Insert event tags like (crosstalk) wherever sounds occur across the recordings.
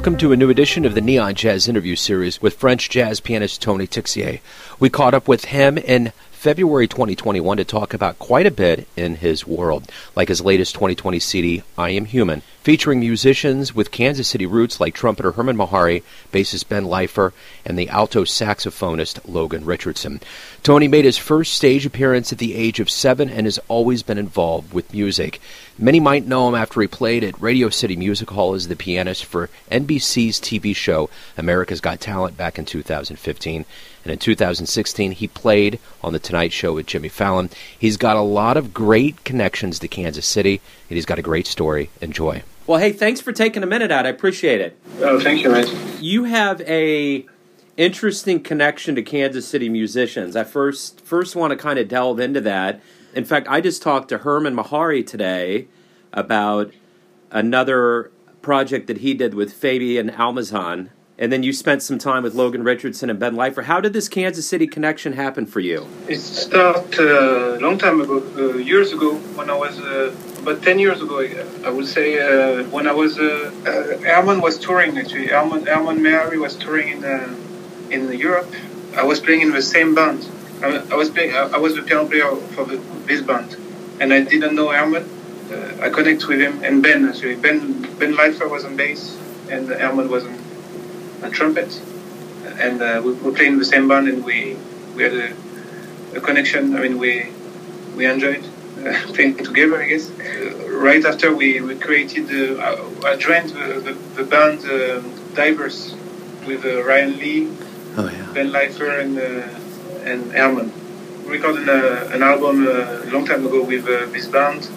Welcome to a new edition of the Neon Jazz interview series with French jazz pianist Tony Tixier. We caught up with him in February 2021 to talk about quite a bit in his world, like his latest 2020 CD, I Am Human, featuring musicians with Kansas City roots like trumpeter Hermon Mehari, bassist Ben Leifer, and the alto saxophonist Logan Richardson. Tony made his first stage appearance at the age of seven and has always been involved with music. Many might know him after he played at Radio City Music Hall as the pianist for NBC's TV show America's Got Talent back in 2015. And in 2016, he played on The Tonight Show with Jimmy Fallon. He's got a lot of great connections to Kansas City, and he's got a great story. Enjoy. Well, hey, thanks for taking a minute out. I appreciate it. Oh, thank you, man. You have a interesting connection to Kansas City musicians. I first first want to kind of delve into that. In fact, I just talked to Hermon Mehari today about another project that he did with Fabian Almazan, and then you spent some time with Logan Richardson and Ben Leifer. How did this Kansas City connection happen for you? It started a uh, long time ago, uh, years ago, when I was uh, about 10 years ago, I would say, uh, when I was, uh, uh, was touring actually. Hermon, Hermon Mehari was touring in, in Europe. I was playing in the same band. I, was playing, I, was the piano player for the, this band. And I didn't know Hermon. I connect with him and Ben actually. Ben, Ben Leifer was on bass and Hermon was on and trumpet, and uh, we were playing the same band, and we we had a, a connection. I mean, we we enjoyed uh, (laughs) playing together. I guess. Uh, right after we, we created, uh, I, I joined the, the, the band um, Diverse with uh, Ryan Lee, oh, yeah. Ben Leifer, and uh, and Hermon. We recorded an album a long time ago with this band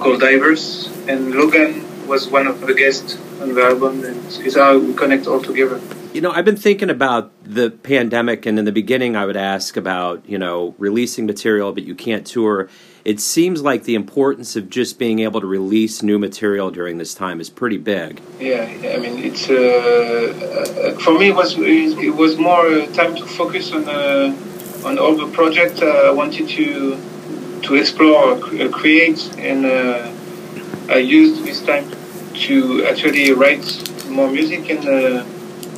called Diverse, and Logan was one of the guests on the album, and it's how we connect all together. You know, I've been thinking about the pandemic, and in the beginning, I would ask about you know releasing material, but you can't tour. It seems like the importance of just being able to release new material during this time is pretty big. Yeah, I mean, it's uh, uh, for me. It was it was more time to focus on uh, on all the projects I wanted to to explore, create, and uh, I used this time to actually write more music and uh,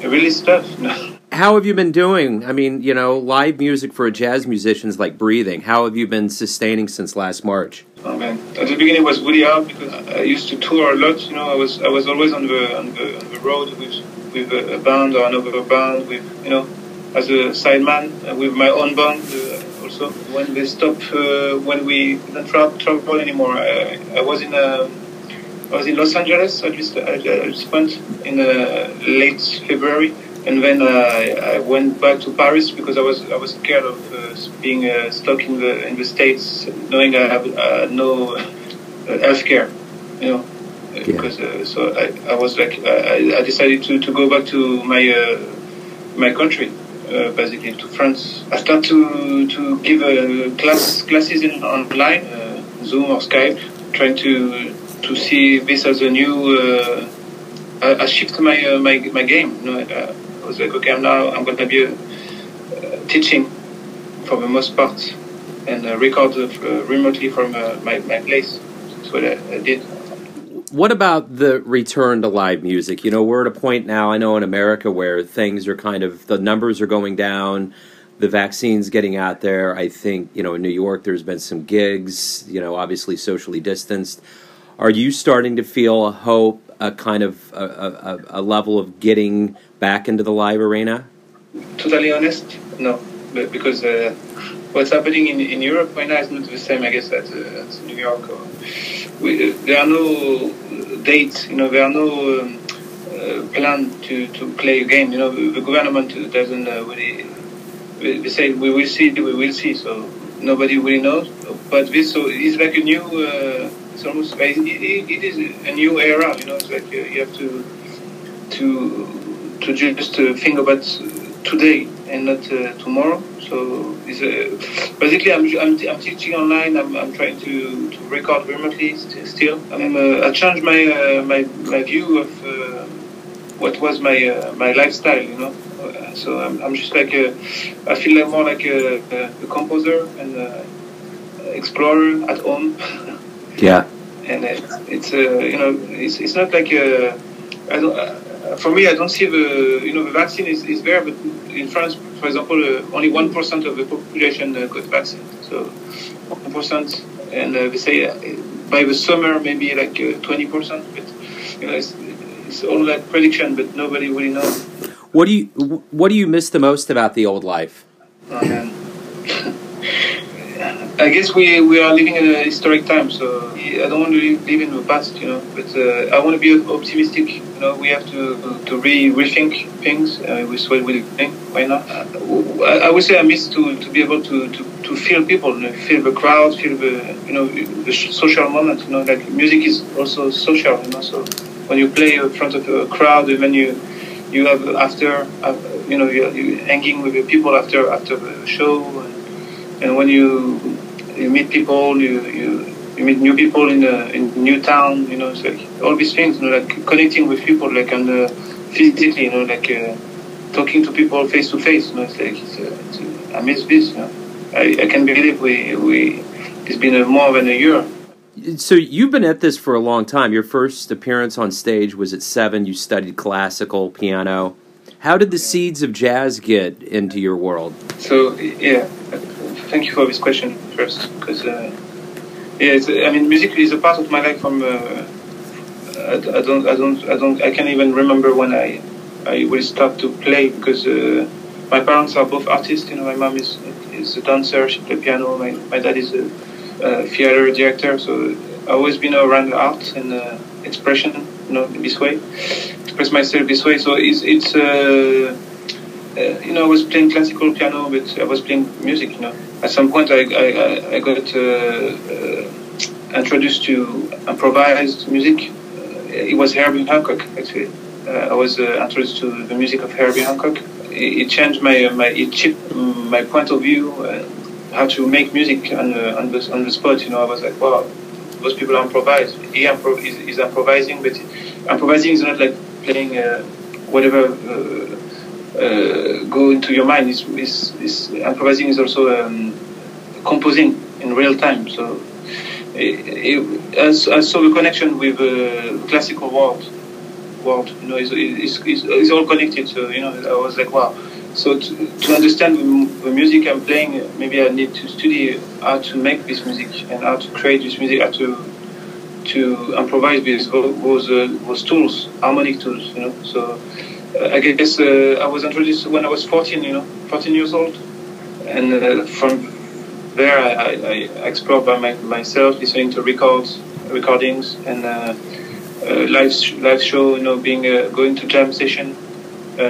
release stuff. (laughs) How have you been doing? I mean, you know, live music for a jazz musician is like breathing. How have you been sustaining since last March? Oh man, at the beginning it was really hard because I used to tour a lot. You know, I was I was always on the on the, on the road with with a, band or another band with you know as a sideman uh, with my own band uh, also. When they stopped, uh, when we didn't travel anymore, I, I was in a I was in Los Angeles I this, at this point in uh, late February, and then uh, I went back to Paris because I was I was scared of uh, being uh, stuck in the in the states, knowing I have uh, no uh, health care, you know. Yeah. Because so I, I was like I, I decided to, to go back to my my country, basically to France. I started to to give class classes in online, Zoom or Skype, trying to to see this as a new. Uh, I, I shift my uh, my my game. You know, I, I was like, okay, I'm now I'm going to be uh, teaching for the most part and uh, record uh, remotely from uh, my my place. That's what I, I did. What about the return to live music? You know, we're at a point now. I know in America where things are kind of the numbers are going down the vaccine's getting out there. I think, you know, in New York, there's been some gigs, you know, obviously socially distanced. Are you starting to feel a hope, a kind of a, a, a level of getting back into the live arena? Totally honest, no, because uh, what's happening in, in Europe right now is not the same, I guess, as, uh, as New York. Or, we, there are no dates, you know, there are no um, uh, plan to, to play a game. You know, the government doesn't uh, really. They say we will see, we will see. So nobody really knows. But this so it's like a new uh, it, it, it is a new era. You know, it's like uh, you have to to to just uh, think about today and not uh, tomorrow. So it's, uh, basically, I'm, I'm, I'm teaching online. I'm, I'm trying to, to record remotely still. I'm, uh, I changed my uh, my my view of what was my my lifestyle. You know, so I'm, I'm just like a, I feel like more like a, a composer and explorer at home. (laughs) Yeah. And it's, it's uh, you know, it's, it's not like uh, I don't, uh, for me, I don't see the you know the vaccine is, is there, but in France, for example, uh, only one percent of the population uh, got vaccine. So one percent, and uh, they say uh, by the summer maybe like uh, twenty percent. But you know, it's, it's all like prediction, but nobody really knows. What do you What do you miss the most about the old life? I guess we, we are living in a historic time, so I don't want to live, in the past, you know. But uh, I want to be optimistic. You know, we have to to re rethink things uh, with what we're doing right now. I, I would say I miss to, to be able to, to, to feel people, you know, feel the crowd, feel the you know the social moment. You know, like music is also social. You know, so when you play in front of a crowd, and then you you have after uh, you know you're, you're hanging with the people after after the show, and, and when you you meet people, you, you, you meet new people in a in new town, you know, it's like all these things, you know, like connecting with people, like on the physically, you know, like uh, talking to people face to face, you know, it's like it's, uh, it's, uh, I miss this, you know. I, I can believe we we it's been a, more than a year. So you've been at this for a long time. Your first appearance on stage was at seven. You studied classical piano. How did the seeds of jazz get into your world? So yeah, thank you for this question first, because uh, yeah, I mean, music is a part of my life. From uh, I, I, don't, I don't, I don't, I can't even remember when I I will start to play because uh, my parents are both artists. You know, my mom is is a dancer. She plays piano. My my dad is a, a theater director. So I've always been around art and uh, expression. You know, this way, express myself this way. So it's it's. Uh, uh, you know, I was playing classical piano, but I was playing music. You know, at some point I I, I got uh, uh, introduced to improvised music. it was Herbie Hancock actually. I was introduced to the music of Herbie Hancock. It, it changed my my it changed my point of view how to make music on the, on the, on the spot. You know, I was like, wow, those people improvise. He impro- is, is improvising, but improvising is not like playing uh, whatever uh, uh, go into your mind. Is is, is improvising is also um, composing in real time. So it, it, I saw the connection with the classical world, world, you know, is is all connected. So you know, I was like, wow. So to, to understand the, the, music I'm playing, maybe I need to study how to make this music and how to create this music, how to to improvise with those uh, those tools, harmonic tools, you know. So uh, I guess uh, I was introduced when I was 14, you know, 14 years old, and uh, from there I, I, explored by my, myself, listening to records, recordings, and live live show, you know, being going to jam session,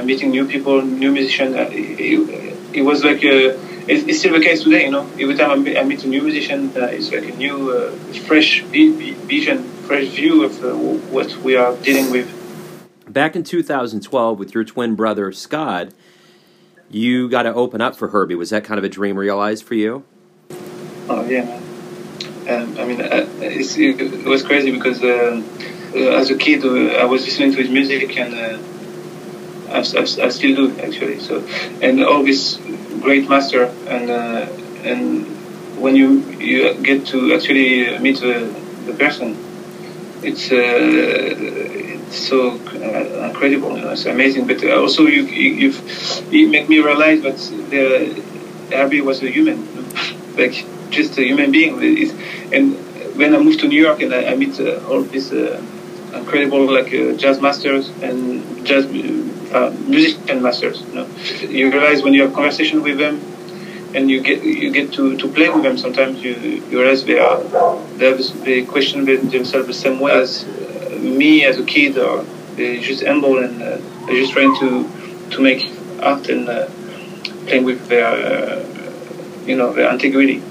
meeting new people, new musicians. It, it, was like it's still the case today, you know. Every time I meet, a new musician, uh, it's like a new, uh, fresh vision, fresh view of uh, what we are dealing with. Back in 2012, with your twin brother Scott, you got to open up for Herbie. Was that kind of a dream realized for you? Oh yeah. Um, I mean, uh, it was crazy because uh, uh, as a kid, uh, I was listening to his music, and I, I, I, still do actually. So, and all this great master, and uh, and when you you get to actually meet the, the person, it's so uh, incredible. You know, it's amazing. But also, you, you you make me realize that the Herbie was a human, like just a human being. And when I moved to New York and I, I meet uh, all these uh, incredible like uh, jazz masters and jazz uh, musician masters, you know, you realize when you have conversation with them and you get you get to, to play with them. Sometimes you, you realize they are they, have, they question themselves the same way as me as a kid, or just humble and uh, just trying to to make art and uh, playing with their uh, you know their integrity.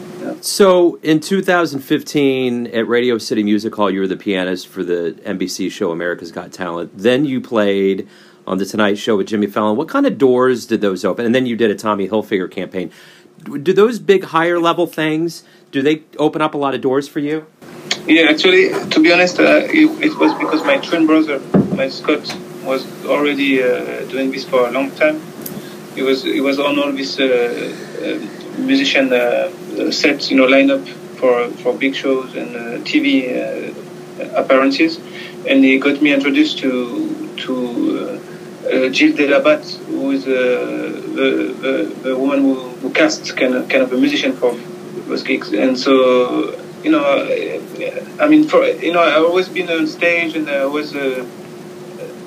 So in 2015 at Radio City Music Hall, you were the pianist for the NBC show America's Got Talent. Then you played on the Tonight Show with Jimmy Fallon. What kind of doors did those open? And then you did a Tommy Hilfiger campaign. Do those big higher level things do they open up a lot of doors for you? Yeah, actually, to be honest, uh, it, it, was because my twin brother, my Scott, was already uh, doing this for a long time. He was he was on all this uh, uh musician uh, sets, you know, lineup for for big shows and TV appearances, and he got me introduced to to uh, Gilles Delabat, who is uh, the, the, the woman who, who cast kind of, kind of a musician for those gigs. And so, you know, I mean, for you know, I've always been on stage and I was uh,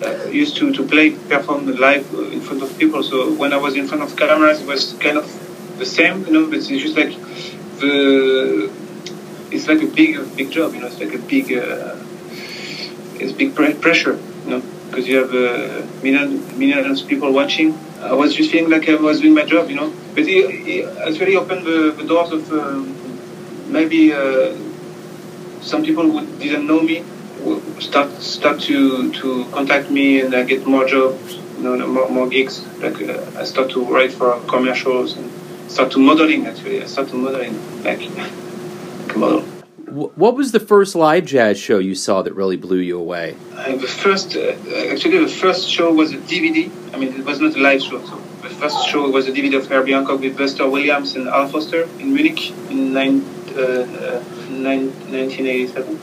uh, used to, to play, perform live in front of people. So when I was in front of cameras, it was kind of the same, you know, but it's just like the, it's like a big, big job, you know, it's like a big, uh, it's big pressure, you know, because you have uh, millions, millions of people watching. I was just feeling like I was doing my job, you know, but it, it actually opened the, the doors of um, maybe uh, some people who didn't know me start start to to contact me and I get more jobs, you know, more, more gigs. Like uh, I start to write for commercials and start to modeling. Actually, I start to modeling like, like (laughs) a model. What was the first live jazz show you saw that really blew you away? Uh, the first, uh, actually, the first show was a DVD. I mean, it was not a live show. So the first show was a DVD of Herbie Hancock with Buster Williams and Al Foster in Munich in nine, uh, 1987.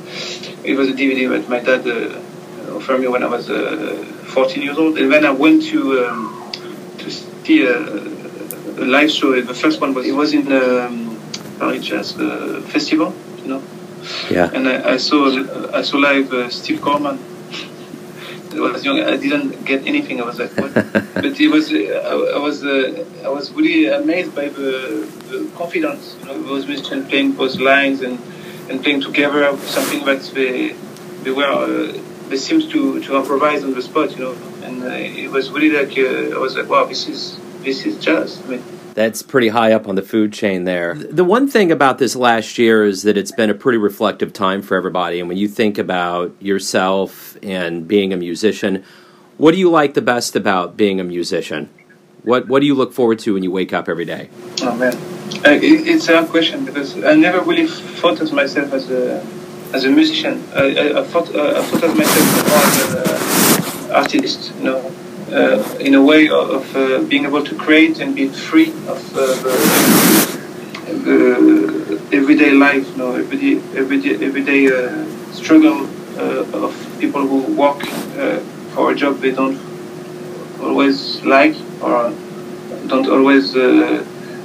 It was a DVD that my dad uh, offered me when I was uh, 14 years old. And then I went to um, to see a, a, live show. The first one was it was in um, Paris Jazz uh, Festival, you know. Yeah. And I, I saw I saw live uh, Steve Coleman. (laughs) I was young. I didn't get anything. I was like, what? (laughs) but it was. I, I was. Uh, I was really amazed by the, the confidence. You know, those musicians playing those lines and and playing together something that they they were uh, they seemed to to improvise on the spot, you know. And uh, it was really like uh, I was like, wow, this is this is jazz. I mean. That's pretty high up on the food chain there. The one thing about this last year is that it's been a pretty reflective time for everybody. And when you think about yourself and being a musician, what do you like the best about being a musician? What What do you look forward to when you wake up every day? Oh man, uh, it, it's a hard question because I never really thought of myself as a as a musician. I, I, I thought uh, I thought of myself as an uh, artist, you know, uh, in a way of uh, being able to create and be free of uh, the, everyday life, you know, everyday everyday everyday struggle of people who work for a job they don't always like or don't always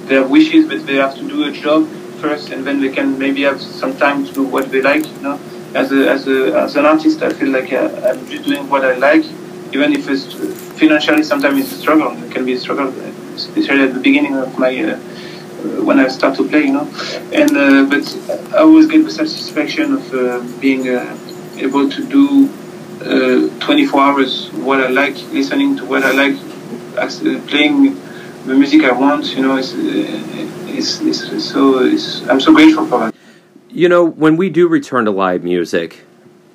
uh, they have wishes, but they have to do a job first, and then they can maybe have some time to do what they like. You know, as a, as a, as an artist, I feel like uh, I, am just doing what I like, even if it's financially sometimes it's a struggle. It can be a struggle, especially at the beginning of my. Uh, when I start to play, you know, and uh, but I always get the satisfaction of uh, being uh, able to do uh, 24 hours what I like, listening to what I like, playing the music I want. You know, it's, it's, it's so it's, I'm so grateful for that. You know, when we do return to live music,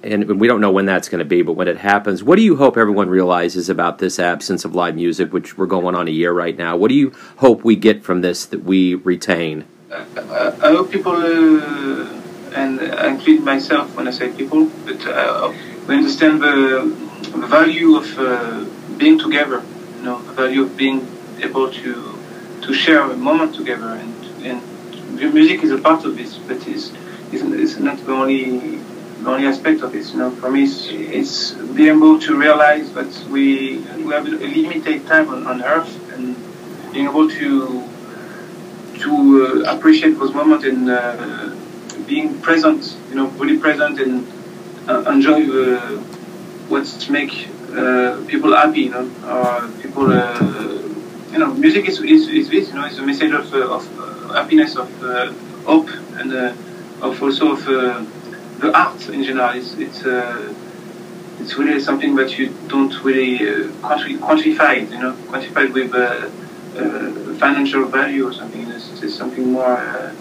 and we don't know when that's going to be, but when it happens, what do you hope everyone realizes about this absence of live music, which we're going on a year right now? What do you hope we get from this that we retain? I, I hope people, uh, and I include myself when I say people, but uh, we understand the, the value of uh, being together you know, the value of being able to to share a moment together, and and music is a part of this, but it's it's not the only the only aspect of this. You know, for me, it's, it's being able to realize that we we have a limited time on, on Earth, and being able to to uh, appreciate those moments and uh, being present, you know, really present and uh, enjoy uh, what's make uh, people happy, you know, or people, uh, you know, music is, is, is this, you know, it's a message of, uh, of happiness, of hope, and of also of the art in general. It's, it's it's really something that you don't really uh, quantify, you know, quantify with uh, uh, financial value or something. It's, it's something more uh,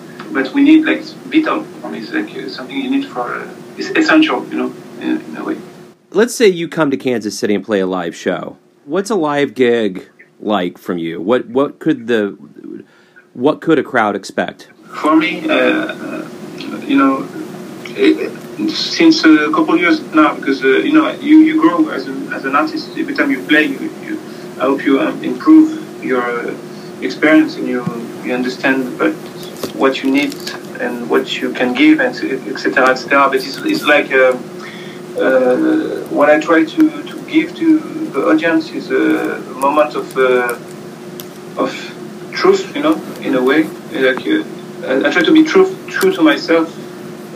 we need, like vital. I mean, it's like something you need for. it's essential, you know, in, in a way let's say you come to Kansas City and play a live show. What's a live gig like from you? What what could the what could a crowd expect? For me, uh, you know, it, since a couple of years now, because uh, you know you, you grow as, a, as an artist every time you play. You, you I hope you um, improve your experience and you you understand but what you need and what you can give and etc. etc. But it's, it's like. Uh, uh, what I try to, to give to the audience is a moment of uh, of truth, you know, in a way. Like uh, I, I try to be true true to myself,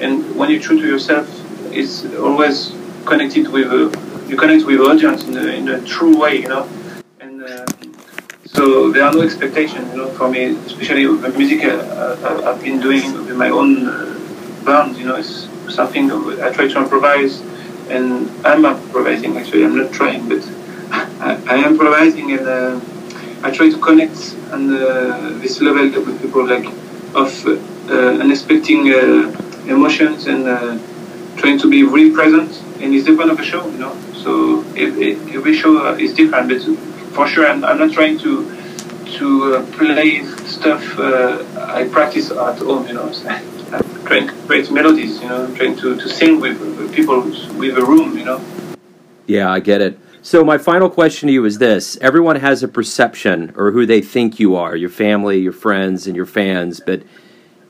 and when you're true to yourself, it's always connected with uh, you connect with audience in a, in a true way, you know. And uh, so there are no expectations, you know, for me, especially with the music uh, I've been doing with my own uh, band, you know, it's something I try to improvise, and I'm improvising actually. I'm not trying, but I, I am improvising, and uh, I try to connect on uh, this level with people, like of uh, unexpecting uh, emotions and trying to be really present. And it's different of a show, you know. So every show is different, but for sure, I'm, I'm not trying to to play stuff I practice at home, you know. (laughs) I'm trying to create melodies, you know, trying to, to sing with, with people with a room, you know. Yeah, I get it. So my final question to you is this: Everyone has a perception or who they think you are, your family, your friends, and your fans, but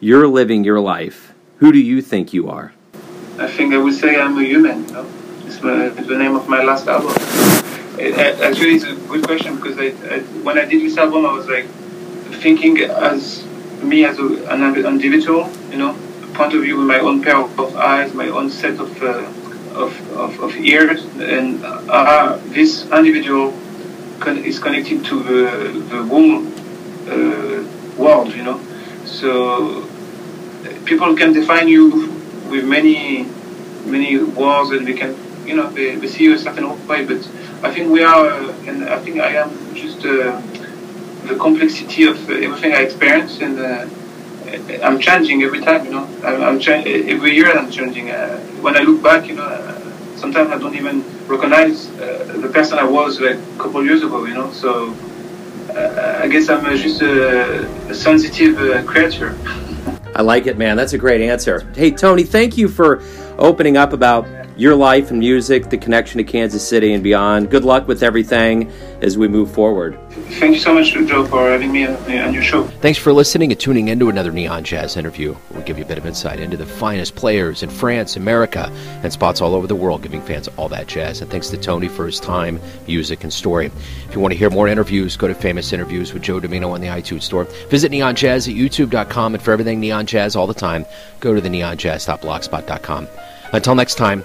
you're living your life. Who do you think you are? I think I would say I'm a human. It's, my, the name of my last album. It, actually, it's a good question because I, I, when I did this album, I was like thinking as me as a, an individual, you know, point of view with my own pair of eyes, my own set of uh, of, of, of, ears, and uh, this individual con- is connected to the, the whole uh, world, you know. So people can define you with many many words, and they can, you know, they, they see you a certain way. But I think we are, and I think I am just uh, the complexity of everything I experience and uh, I'm changing every time, you know. I'm, I'm every year I'm changing. Uh, when I look back, you know, uh, sometimes I don't even recognize uh, the person I was like a couple years ago, you know. So uh, I guess I'm just a, a sensitive uh, creature. (laughs) I like it, man. That's a great answer. Hey, Tony, thank you for opening up about your life and music, the connection to Kansas City and beyond. Good luck with everything as we move forward. Thank you so much, Joe, for having me on your show. Thanks for listening and tuning into another Neon Jazz interview. We'll give you a bit of insight into the finest players in France, America, and spots all over the world, giving fans all that jazz. And thanks to Tony for his time, music, and story. If you want to hear more interviews, go to Famous Interviews with Joe Dimino on the iTunes Store. Visit Neon Jazz at youtube.com, and for everything Neon Jazz all the time, go to the neonjazz.blogspot.com. Until next time,